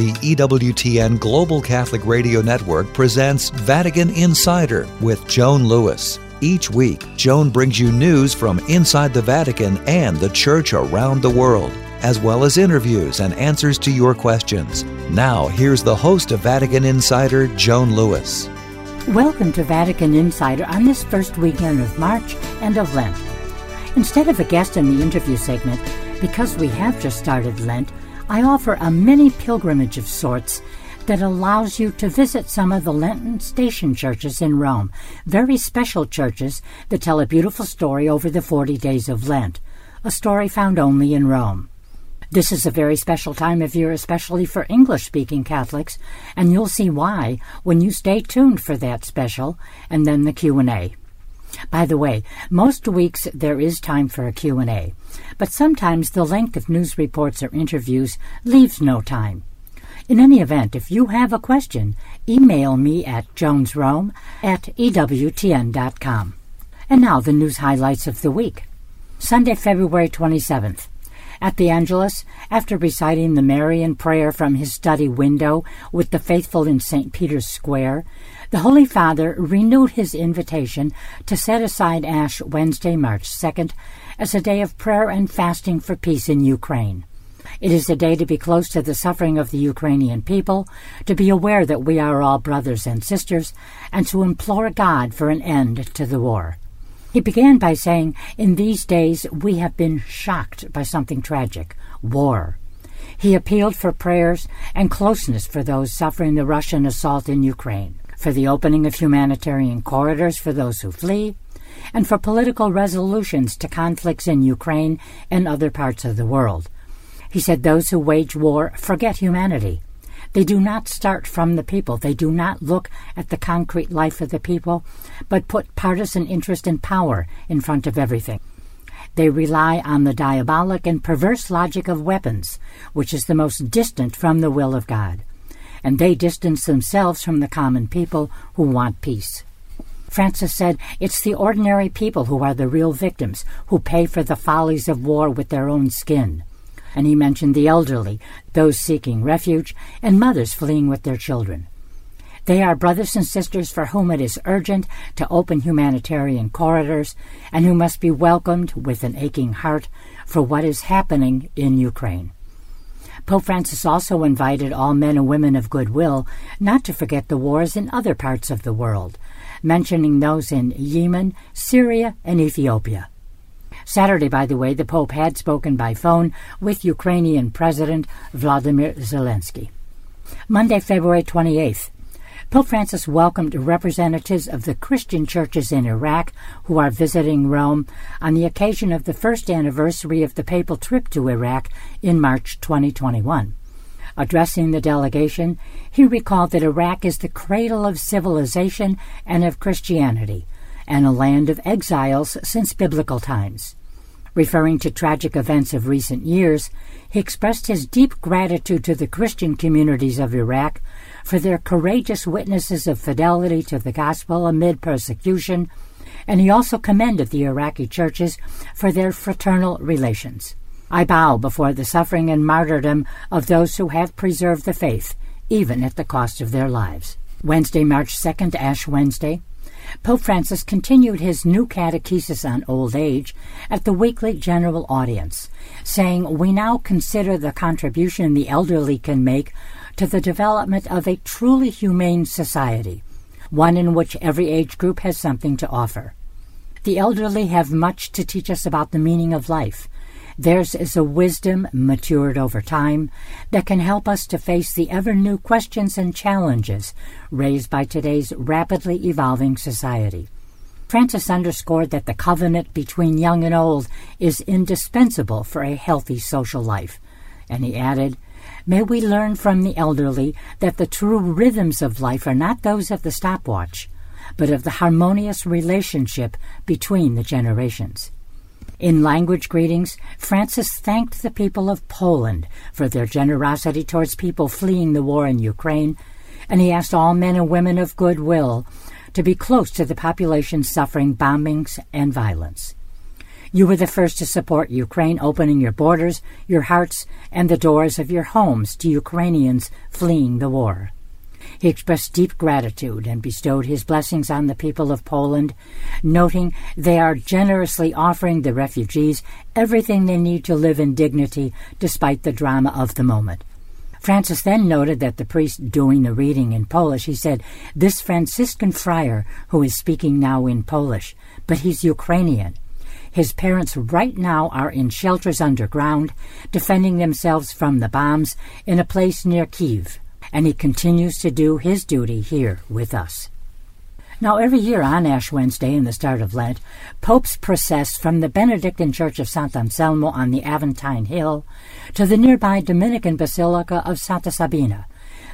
the EWTN Global Catholic Radio Network presents Vatican Insider with Joan Lewis. Each week, Joan brings you news from inside the Vatican and the Church around the world, as well as interviews and answers to your questions. Now, here's the host of Vatican Insider, Joan Lewis. Welcome to Vatican Insider on this first weekend of March and of Lent. Instead of a guest in the interview segment, because we have just started Lent, I offer a mini pilgrimage of sorts that allows you to visit some of the Lenten station churches in Rome, very special churches that tell a beautiful story over the 40 days of Lent, a story found only in Rome. This is a very special time of year, especially for English speaking Catholics, and you'll see why when you stay tuned for that special and then the Q&A. By the way, most weeks there is time for a Q&A, but sometimes the length of news reports or interviews leaves no time. In any event, if you have a question, email me at joansrome at ewtn.com. And now the news highlights of the week. Sunday, February 27th. At the Angelus, after reciting the Marian prayer from his study window with the faithful in St. Peter's Square, the Holy Father renewed his invitation to set aside Ash Wednesday, March 2nd, as a day of prayer and fasting for peace in Ukraine. It is a day to be close to the suffering of the Ukrainian people, to be aware that we are all brothers and sisters, and to implore God for an end to the war. He began by saying, In these days we have been shocked by something tragic war. He appealed for prayers and closeness for those suffering the Russian assault in Ukraine, for the opening of humanitarian corridors for those who flee, and for political resolutions to conflicts in Ukraine and other parts of the world. He said those who wage war forget humanity they do not start from the people. They do not look at the concrete life of the people, but put partisan interest and power in front of everything. They rely on the diabolic and perverse logic of weapons, which is the most distant from the will of God. And they distance themselves from the common people who want peace. Francis said, It's the ordinary people who are the real victims, who pay for the follies of war with their own skin and he mentioned the elderly, those seeking refuge, and mothers fleeing with their children. They are brothers and sisters for whom it is urgent to open humanitarian corridors and who must be welcomed with an aching heart for what is happening in Ukraine. Pope Francis also invited all men and women of goodwill not to forget the wars in other parts of the world, mentioning those in Yemen, Syria, and Ethiopia. Saturday, by the way, the Pope had spoken by phone with Ukrainian President Vladimir Zelensky. Monday, February 28th, Pope Francis welcomed representatives of the Christian churches in Iraq who are visiting Rome on the occasion of the first anniversary of the papal trip to Iraq in March 2021. Addressing the delegation, he recalled that Iraq is the cradle of civilization and of Christianity, and a land of exiles since biblical times. Referring to tragic events of recent years, he expressed his deep gratitude to the Christian communities of Iraq for their courageous witnesses of fidelity to the gospel amid persecution, and he also commended the Iraqi churches for their fraternal relations. I bow before the suffering and martyrdom of those who have preserved the faith, even at the cost of their lives. Wednesday, March 2nd, Ash Wednesday, Pope Francis continued his new catechesis on old age at the weekly general audience, saying, We now consider the contribution the elderly can make to the development of a truly humane society, one in which every age group has something to offer. The elderly have much to teach us about the meaning of life, Theirs is a wisdom matured over time that can help us to face the ever new questions and challenges raised by today's rapidly evolving society. Francis underscored that the covenant between young and old is indispensable for a healthy social life. And he added, May we learn from the elderly that the true rhythms of life are not those of the stopwatch, but of the harmonious relationship between the generations. In language greetings, Francis thanked the people of Poland for their generosity towards people fleeing the war in Ukraine, and he asked all men and women of goodwill to be close to the population suffering bombings and violence. You were the first to support Ukraine opening your borders, your hearts, and the doors of your homes to Ukrainians fleeing the war. He expressed deep gratitude and bestowed his blessings on the people of Poland, noting they are generously offering the refugees everything they need to live in dignity despite the drama of the moment. Francis then noted that the priest doing the reading in Polish, he said, This Franciscan friar who is speaking now in Polish, but he's Ukrainian. His parents right now are in shelters underground, defending themselves from the bombs in a place near Kiev and he continues to do his duty here with us. Now, every year on Ash Wednesday in the start of Lent, popes process from the Benedictine Church of Sant'Anselmo on the Aventine Hill to the nearby Dominican Basilica of Santa Sabina,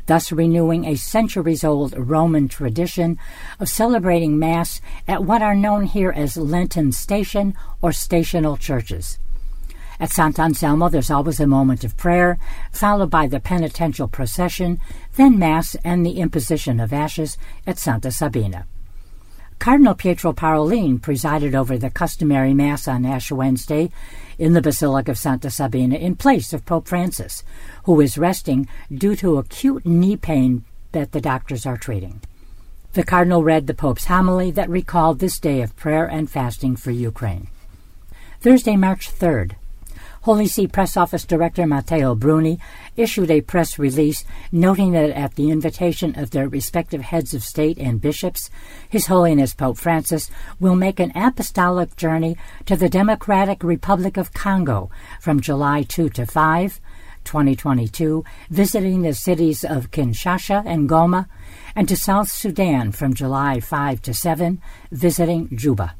thus renewing a centuries old Roman tradition of celebrating Mass at what are known here as Lenten station or stational churches. At Sant'Anselmo, there's always a moment of prayer, followed by the penitential procession, then Mass and the imposition of ashes at Santa Sabina. Cardinal Pietro Parolin presided over the customary Mass on Ash Wednesday in the Basilica of Santa Sabina in place of Pope Francis, who is resting due to acute knee pain that the doctors are treating. The Cardinal read the Pope's homily that recalled this day of prayer and fasting for Ukraine. Thursday, March 3rd, Holy See Press Office Director Matteo Bruni issued a press release noting that at the invitation of their respective heads of state and bishops, His Holiness Pope Francis will make an apostolic journey to the Democratic Republic of Congo from July 2 to 5, 2022, visiting the cities of Kinshasa and Goma, and to South Sudan from July 5 to 7, visiting Juba.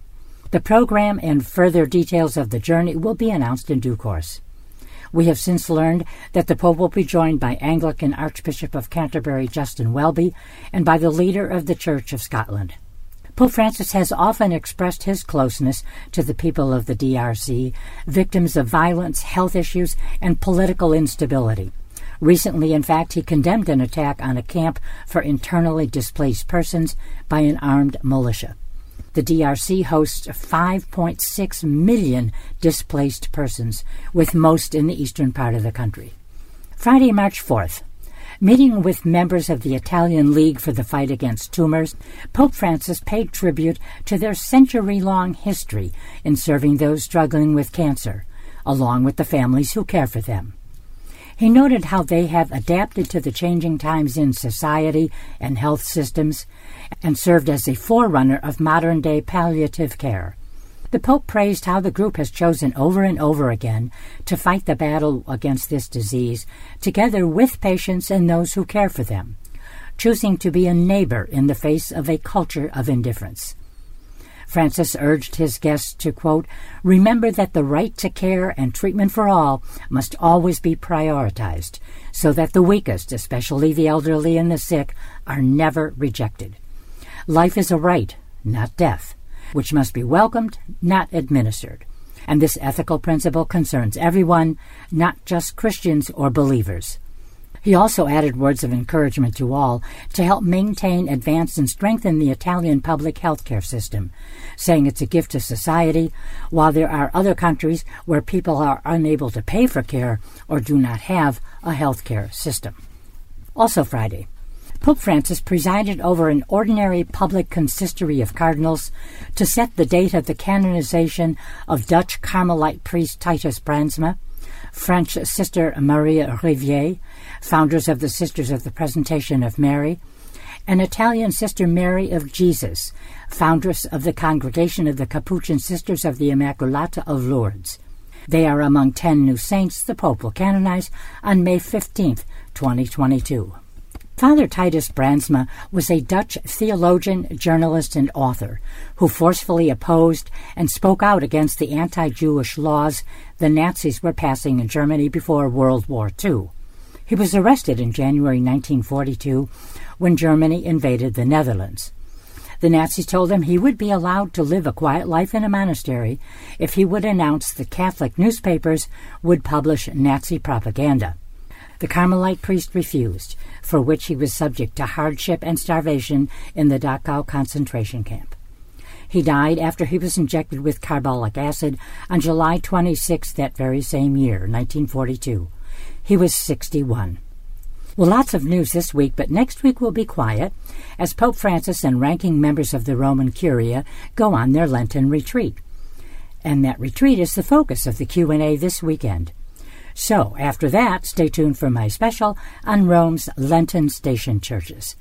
The program and further details of the journey will be announced in due course. We have since learned that the Pope will be joined by Anglican Archbishop of Canterbury Justin Welby and by the leader of the Church of Scotland. Pope Francis has often expressed his closeness to the people of the DRC, victims of violence, health issues, and political instability. Recently, in fact, he condemned an attack on a camp for internally displaced persons by an armed militia. The DRC hosts 5.6 million displaced persons, with most in the eastern part of the country. Friday, March 4th. Meeting with members of the Italian League for the Fight Against Tumors, Pope Francis paid tribute to their century long history in serving those struggling with cancer, along with the families who care for them. He noted how they have adapted to the changing times in society and health systems and served as a forerunner of modern day palliative care. The Pope praised how the group has chosen over and over again to fight the battle against this disease together with patients and those who care for them, choosing to be a neighbor in the face of a culture of indifference. Francis urged his guests to, quote, remember that the right to care and treatment for all must always be prioritized, so that the weakest, especially the elderly and the sick, are never rejected. Life is a right, not death, which must be welcomed, not administered. And this ethical principle concerns everyone, not just Christians or believers. He also added words of encouragement to all to help maintain, advance, and strengthen the Italian public health care system, saying it's a gift to society, while there are other countries where people are unable to pay for care or do not have a health care system. Also Friday, Pope Francis presided over an ordinary public consistory of cardinals to set the date of the canonization of Dutch Carmelite priest Titus Brandsma, French Sister Maria Riviere, founders of the Sisters of the Presentation of Mary, and Italian Sister Mary of Jesus, foundress of the Congregation of the Capuchin Sisters of the Immaculata of Lourdes. They are among ten new saints the Pope will canonize on May 15, 2022. Father Titus Brandsma was a Dutch theologian, journalist, and author who forcefully opposed and spoke out against the anti Jewish laws the Nazis were passing in Germany before World War II. He was arrested in January 1942 when Germany invaded the Netherlands. The Nazis told him he would be allowed to live a quiet life in a monastery if he would announce the Catholic newspapers would publish Nazi propaganda. The Carmelite priest refused, for which he was subject to hardship and starvation in the Dachau concentration camp. He died after he was injected with carbolic acid on July 26 that very same year, 1942. He was 61. Well, lots of news this week, but next week will be quiet as Pope Francis and ranking members of the Roman Curia go on their Lenten retreat. And that retreat is the focus of the Q&A this weekend. So, after that, stay tuned for my special on Rome's Lenten station churches.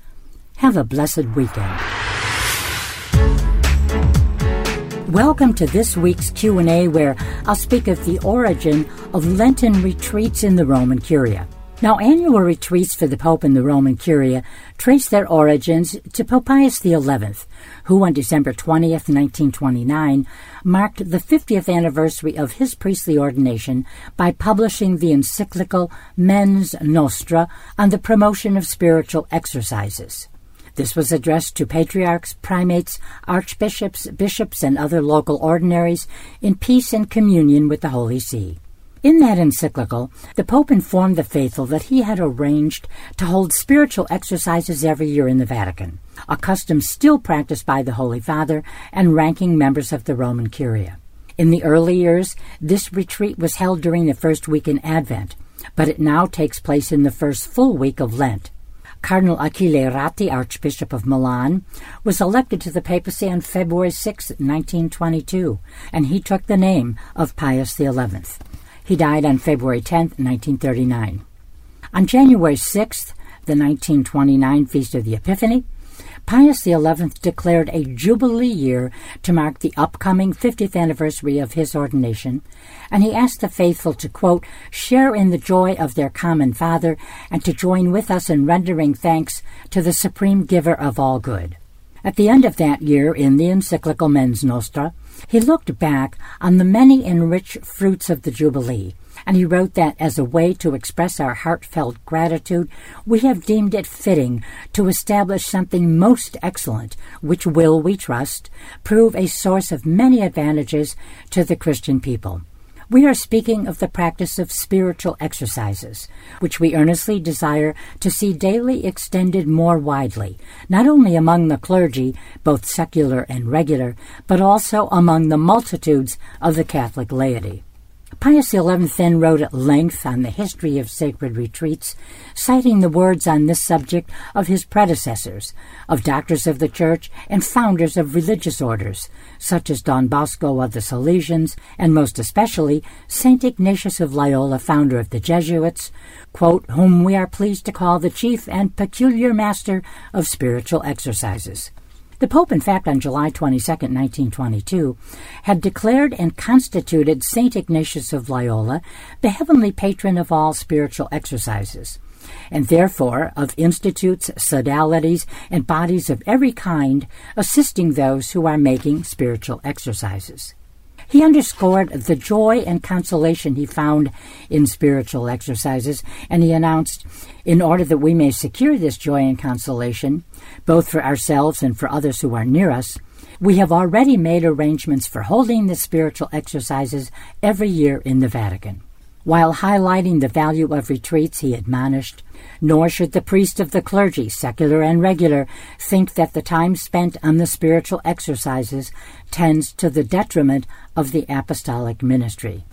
Have a blessed weekend. Welcome to this week's Q&A where I'll speak of the origin of Lenten retreats in the Roman Curia. Now, annual retreats for the Pope and the Roman Curia trace their origins to Pope Pius XI, who on December 20th, 1929, marked the 50th anniversary of his priestly ordination by publishing the encyclical Mens Nostra on the promotion of spiritual exercises. This was addressed to patriarchs, primates, archbishops, bishops, and other local ordinaries in peace and communion with the Holy See. In that encyclical, the Pope informed the faithful that he had arranged to hold spiritual exercises every year in the Vatican, a custom still practiced by the Holy Father and ranking members of the Roman Curia. In the early years, this retreat was held during the first week in Advent, but it now takes place in the first full week of Lent. Cardinal Achille Ratti, Archbishop of Milan, was elected to the papacy on February 6, 1922, and he took the name of Pius XI. He died on February 10, 1939. On January 6th, the 1929 Feast of the Epiphany, Pius XI declared a Jubilee year to mark the upcoming 50th anniversary of his ordination, and he asked the faithful to, quote, share in the joy of their common Father and to join with us in rendering thanks to the Supreme Giver of all good. At the end of that year, in the encyclical Mens Nostra, he looked back on the many and rich fruits of the Jubilee, and he wrote that as a way to express our heartfelt gratitude, we have deemed it fitting to establish something most excellent, which will, we trust, prove a source of many advantages to the Christian people. We are speaking of the practice of spiritual exercises, which we earnestly desire to see daily extended more widely, not only among the clergy, both secular and regular, but also among the multitudes of the Catholic laity. Pius XI then wrote at length on the history of sacred retreats, citing the words on this subject of his predecessors, of doctors of the Church and founders of religious orders, such as Don Bosco of the Salesians, and most especially St. Ignatius of Loyola, founder of the Jesuits, quote, whom we are pleased to call the chief and peculiar master of spiritual exercises. The Pope, in fact, on July 22, 1922, had declared and constituted St. Ignatius of Loyola the heavenly patron of all spiritual exercises, and therefore of institutes, sodalities, and bodies of every kind assisting those who are making spiritual exercises. He underscored the joy and consolation he found in spiritual exercises, and he announced, in order that we may secure this joy and consolation, both for ourselves and for others who are near us, we have already made arrangements for holding the spiritual exercises every year in the Vatican. While highlighting the value of retreats, he admonished, nor should the priest of the clergy, secular and regular, think that the time spent on the spiritual exercises tends to the detriment of the apostolic ministry.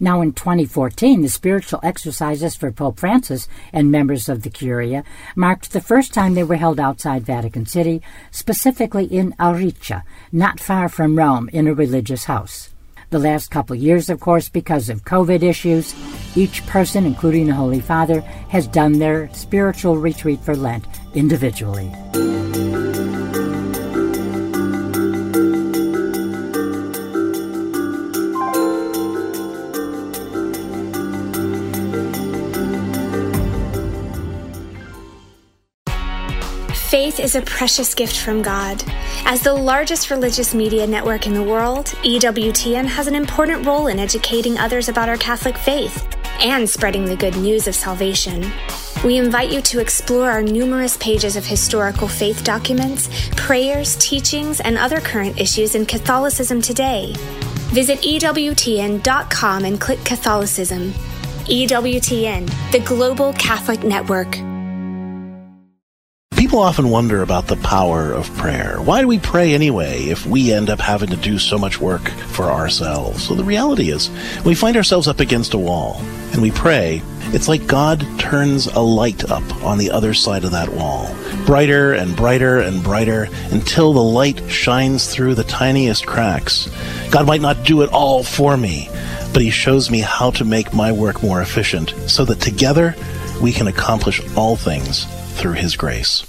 Now, in 2014, the spiritual exercises for Pope Francis and members of the Curia marked the first time they were held outside Vatican City, specifically in Ariccia, not far from Rome, in a religious house. The last couple years, of course, because of COVID issues, each person, including the Holy Father, has done their spiritual retreat for Lent individually. Is a precious gift from God. As the largest religious media network in the world, EWTN has an important role in educating others about our Catholic faith and spreading the good news of salvation. We invite you to explore our numerous pages of historical faith documents, prayers, teachings, and other current issues in Catholicism today. Visit EWTN.com and click Catholicism. EWTN, the Global Catholic Network People often wonder about the power of prayer. Why do we pray anyway if we end up having to do so much work for ourselves? So the reality is, we find ourselves up against a wall and we pray, it's like God turns a light up on the other side of that wall, brighter and brighter and brighter until the light shines through the tiniest cracks. God might not do it all for me, but He shows me how to make my work more efficient so that together we can accomplish all things through His grace.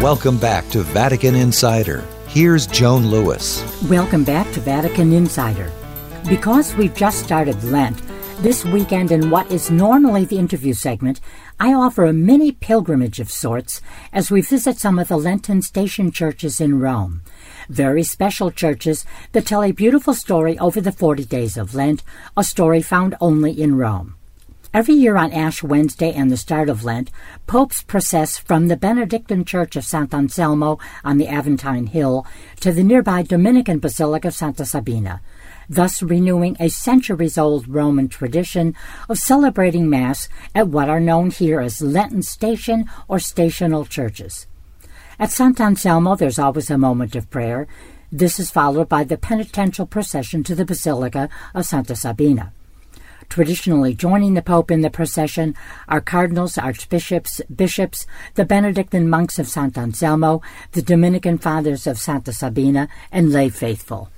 Welcome back to Vatican Insider. Here's Joan Lewis. Welcome back to Vatican Insider. Because we've just started Lent, this weekend in what is normally the interview segment, I offer a mini pilgrimage of sorts as we visit some of the Lenten station churches in Rome. Very special churches that tell a beautiful story over the 40 days of Lent, a story found only in Rome. Every year on Ash Wednesday and the start of Lent, popes process from the Benedictine Church of Sant'Anselmo on the Aventine Hill to the nearby Dominican Basilica of Santa Sabina, thus renewing a centuries old Roman tradition of celebrating Mass at what are known here as Lenten station or stational churches. At Sant'Anselmo, there's always a moment of prayer. This is followed by the penitential procession to the Basilica of Santa Sabina. Traditionally joining the Pope in the procession are cardinals, archbishops, bishops, the Benedictine monks of Sant'Anselmo, the Dominican fathers of Santa Sabina, and lay faithful.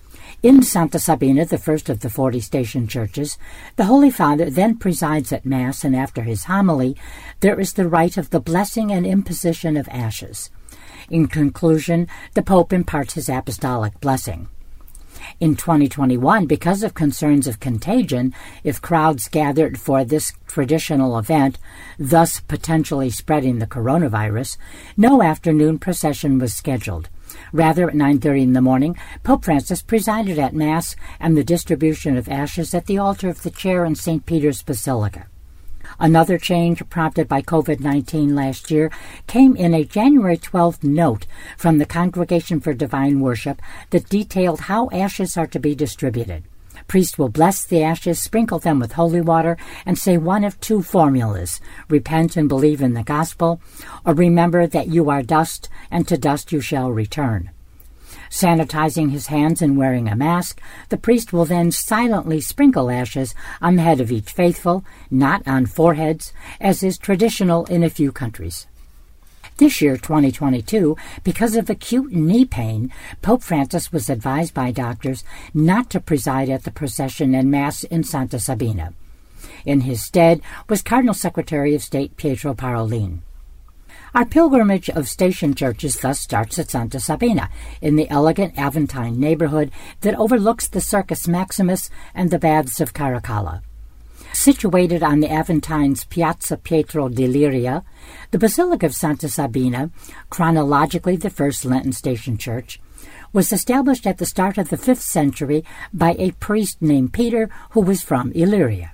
In Santa Sabina, the first of the forty station churches, the Holy Father then presides at Mass, and after his homily, there is the rite of the blessing and imposition of ashes. In conclusion, the Pope imparts his apostolic blessing. In 2021, because of concerns of contagion, if crowds gathered for this traditional event, thus potentially spreading the coronavirus, no afternoon procession was scheduled. Rather, at 9.30 in the morning, Pope Francis presided at Mass and the distribution of ashes at the altar of the chair in St. Peter's Basilica. Another change prompted by COVID 19 last year came in a January 12th note from the Congregation for Divine Worship that detailed how ashes are to be distributed. Priest will bless the ashes, sprinkle them with holy water, and say one of two formulas repent and believe in the gospel, or remember that you are dust, and to dust you shall return. Sanitizing his hands and wearing a mask, the priest will then silently sprinkle ashes on the head of each faithful, not on foreheads, as is traditional in a few countries. This year, 2022, because of acute knee pain, Pope Francis was advised by doctors not to preside at the procession and Mass in Santa Sabina. In his stead was Cardinal Secretary of State Pietro Parolin. Our pilgrimage of station churches thus starts at Santa Sabina, in the elegant Aventine neighborhood that overlooks the Circus Maximus and the baths of Caracalla. Situated on the Aventine's Piazza Pietro d'Illiria, the Basilica of Santa Sabina, chronologically the first Lenten station church, was established at the start of the 5th century by a priest named Peter who was from Illyria.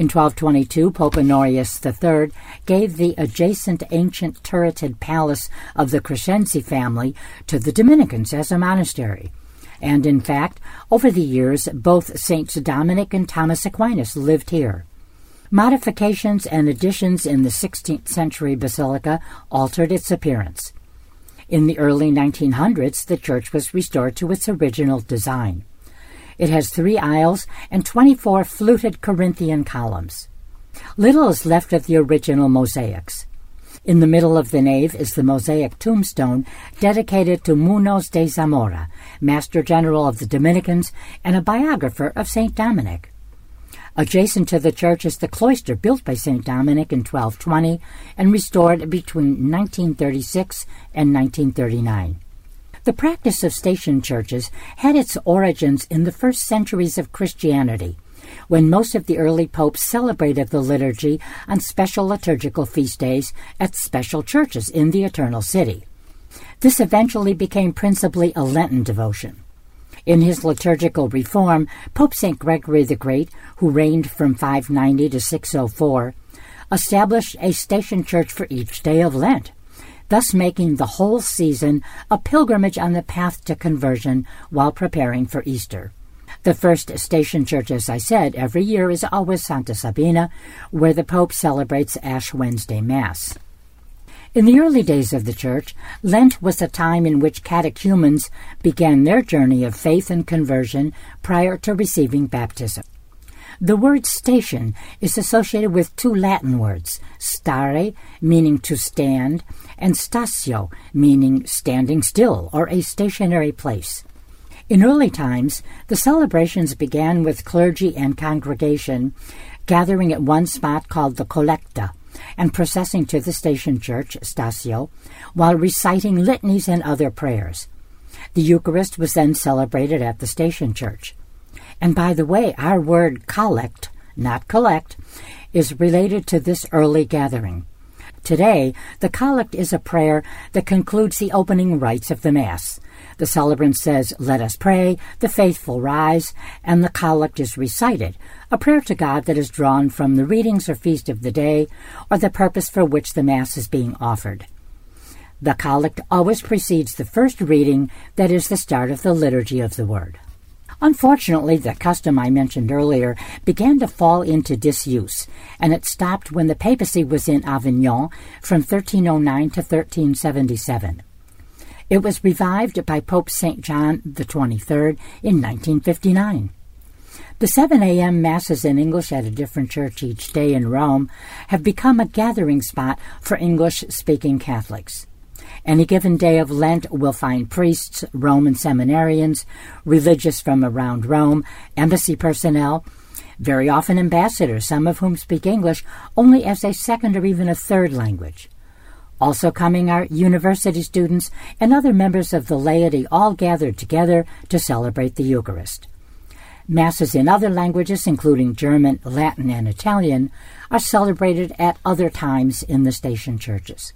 In 1222, Pope Honorius III gave the adjacent ancient turreted palace of the Crescenzi family to the Dominicans as a monastery. And in fact, over the years, both Saints Dominic and Thomas Aquinas lived here. Modifications and additions in the 16th century basilica altered its appearance. In the early 1900s, the church was restored to its original design. It has three aisles and 24 fluted Corinthian columns. Little is left of the original mosaics. In the middle of the nave is the mosaic tombstone dedicated to Munoz de Zamora, Master General of the Dominicans and a biographer of St. Dominic. Adjacent to the church is the cloister built by St. Dominic in 1220 and restored between 1936 and 1939. The practice of station churches had its origins in the first centuries of Christianity, when most of the early popes celebrated the liturgy on special liturgical feast days at special churches in the Eternal City. This eventually became principally a Lenten devotion. In his liturgical reform, Pope St. Gregory the Great, who reigned from 590 to 604, established a station church for each day of Lent thus making the whole season a pilgrimage on the path to conversion while preparing for Easter. The first station church, as I said, every year is always Santa Sabina, where the Pope celebrates Ash Wednesday Mass. In the early days of the Church, Lent was a time in which catechumens began their journey of faith and conversion prior to receiving baptism. The word station is associated with two Latin words, stare, meaning to stand, and statio, meaning standing still or a stationary place. In early times, the celebrations began with clergy and congregation gathering at one spot called the collecta and processing to the station church, Statio, while reciting litanies and other prayers. The Eucharist was then celebrated at the station church. And by the way, our word collect, not collect, is related to this early gathering. Today, the collect is a prayer that concludes the opening rites of the Mass. The celebrant says, Let us pray, the faithful rise, and the collect is recited, a prayer to God that is drawn from the readings or feast of the day, or the purpose for which the Mass is being offered. The collect always precedes the first reading, that is the start of the liturgy of the Word. Unfortunately, the custom I mentioned earlier began to fall into disuse, and it stopped when the papacy was in Avignon from 1309 to 1377. It was revived by Pope St. John XXIII in 1959. The 7 a.m. Masses in English at a different church each day in Rome have become a gathering spot for English speaking Catholics. Any given day of Lent will find priests, Roman seminarians, religious from around Rome, embassy personnel, very often ambassadors, some of whom speak English only as a second or even a third language. Also coming are university students and other members of the laity all gathered together to celebrate the Eucharist. Masses in other languages, including German, Latin, and Italian, are celebrated at other times in the station churches.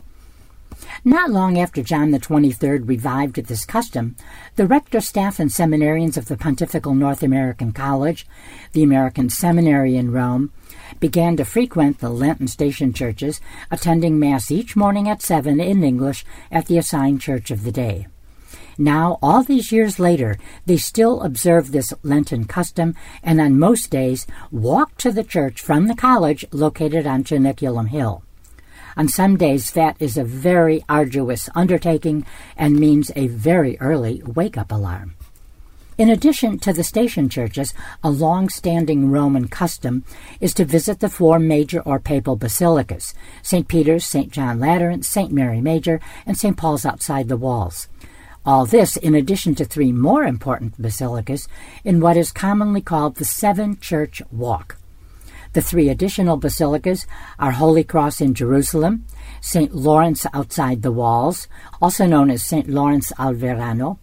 Not long after John the Twenty-Third revived this custom, the rector, staff, and seminarians of the Pontifical North American College, the American Seminary in Rome, began to frequent the Lenten station churches, attending Mass each morning at 7 in English at the assigned church of the day. Now, all these years later, they still observe this Lenten custom and on most days walk to the church from the college located on Janiculum Hill. On some days, that is a very arduous undertaking and means a very early wake up alarm. In addition to the station churches, a long standing Roman custom is to visit the four major or papal basilicas St. Peter's, St. John Lateran, St. Mary Major, and St. Paul's outside the walls. All this in addition to three more important basilicas in what is commonly called the Seven Church Walk. The three additional basilicas are Holy Cross in Jerusalem, St. Lawrence outside the walls, also known as St. Lawrence al Verano,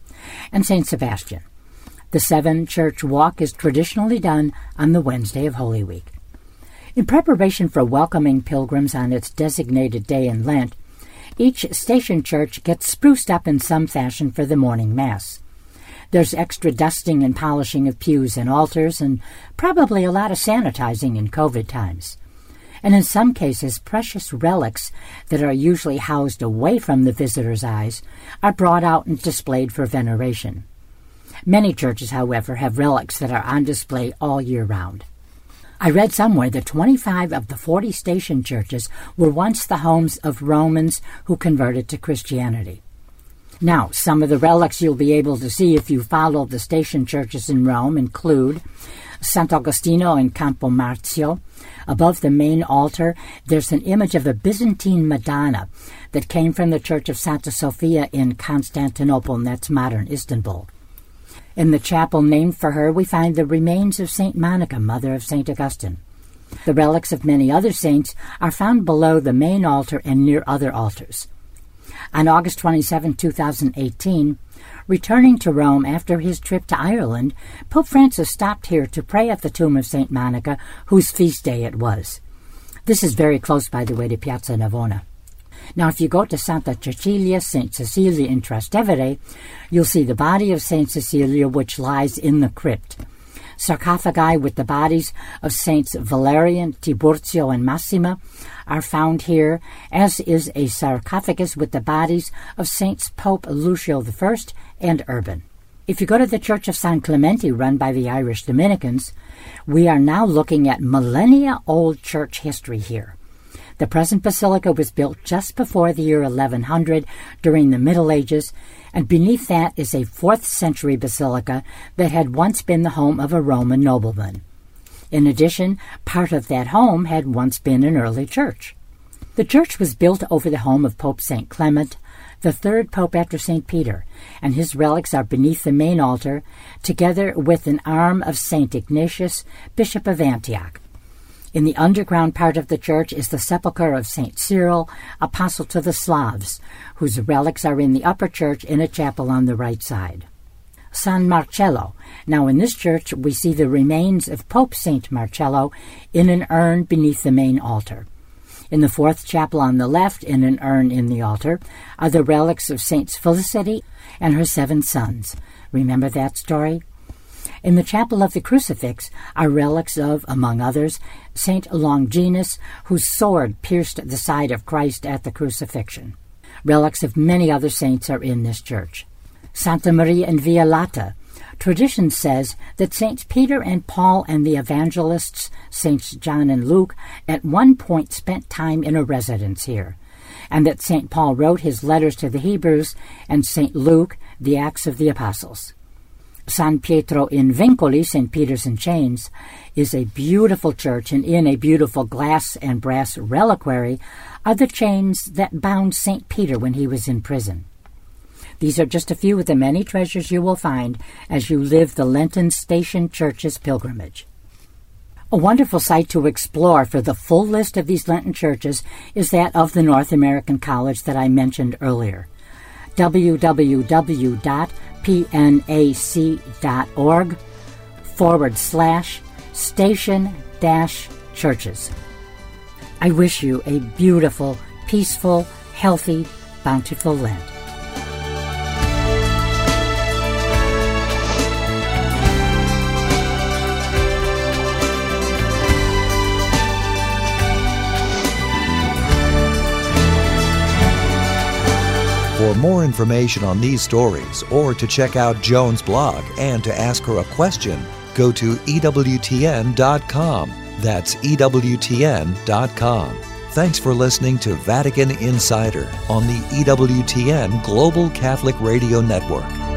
and St. Sebastian. The seven church walk is traditionally done on the Wednesday of Holy Week. In preparation for welcoming pilgrims on its designated day in Lent, each station church gets spruced up in some fashion for the morning Mass. There's extra dusting and polishing of pews and altars, and probably a lot of sanitizing in COVID times. And in some cases, precious relics that are usually housed away from the visitor's eyes are brought out and displayed for veneration. Many churches, however, have relics that are on display all year round. I read somewhere that 25 of the 40 station churches were once the homes of Romans who converted to Christianity. Now, some of the relics you'll be able to see if you follow the station churches in Rome include Sant'Agostino in Campo Marzio. Above the main altar, there's an image of a Byzantine Madonna that came from the Church of Santa Sofia in Constantinople, and that's modern Istanbul. In the chapel named for her, we find the remains of St. Monica, mother of St. Augustine. The relics of many other saints are found below the main altar and near other altars. On August 27, 2018, returning to Rome after his trip to Ireland, Pope Francis stopped here to pray at the tomb of St. Monica, whose feast day it was. This is very close, by the way, to Piazza Navona. Now, if you go to Santa Cecilia, St. Cecilia in Trastevere, you'll see the body of St. Cecilia, which lies in the crypt. Sarcophagi with the bodies of Saints Valerian, Tiburcio, and Massima are found here, as is a sarcophagus with the bodies of Saints Pope Lucio I and Urban. If you go to the Church of San Clemente, run by the Irish Dominicans, we are now looking at millennia old church history here. The present basilica was built just before the year 1100 during the Middle Ages, and beneath that is a 4th century basilica that had once been the home of a Roman nobleman. In addition, part of that home had once been an early church. The church was built over the home of Pope St. Clement, the third pope after St. Peter, and his relics are beneath the main altar, together with an arm of St. Ignatius, Bishop of Antioch. In the underground part of the church is the sepulchre of St. Cyril, apostle to the Slavs, whose relics are in the upper church in a chapel on the right side. San Marcello. Now, in this church, we see the remains of Pope St. Marcello in an urn beneath the main altar. In the fourth chapel on the left, in an urn in the altar, are the relics of Saints Felicity and her seven sons. Remember that story? In the chapel of the crucifix are relics of, among others, Saint Longinus, whose sword pierced the side of Christ at the crucifixion. Relics of many other saints are in this church. Santa Maria in Via Lata. Tradition says that Saints Peter and Paul and the evangelists, Saints John and Luke, at one point spent time in a residence here, and that St. Paul wrote his letters to the Hebrews and St. Luke the Acts of the Apostles. San Pietro in Vincoli, St. Peter's in Chains, is a beautiful church, and in a beautiful glass and brass reliquary are the chains that bound St. Peter when he was in prison. These are just a few of the many treasures you will find as you live the Lenten Station Church's pilgrimage. A wonderful site to explore for the full list of these Lenten churches is that of the North American College that I mentioned earlier www.pnac.org forward slash station dash churches. I wish you a beautiful, peaceful, healthy, bountiful Lent. For more information on these stories or to check out Joan's blog and to ask her a question, go to EWTN.com. That's EWTN.com. Thanks for listening to Vatican Insider on the EWTN Global Catholic Radio Network.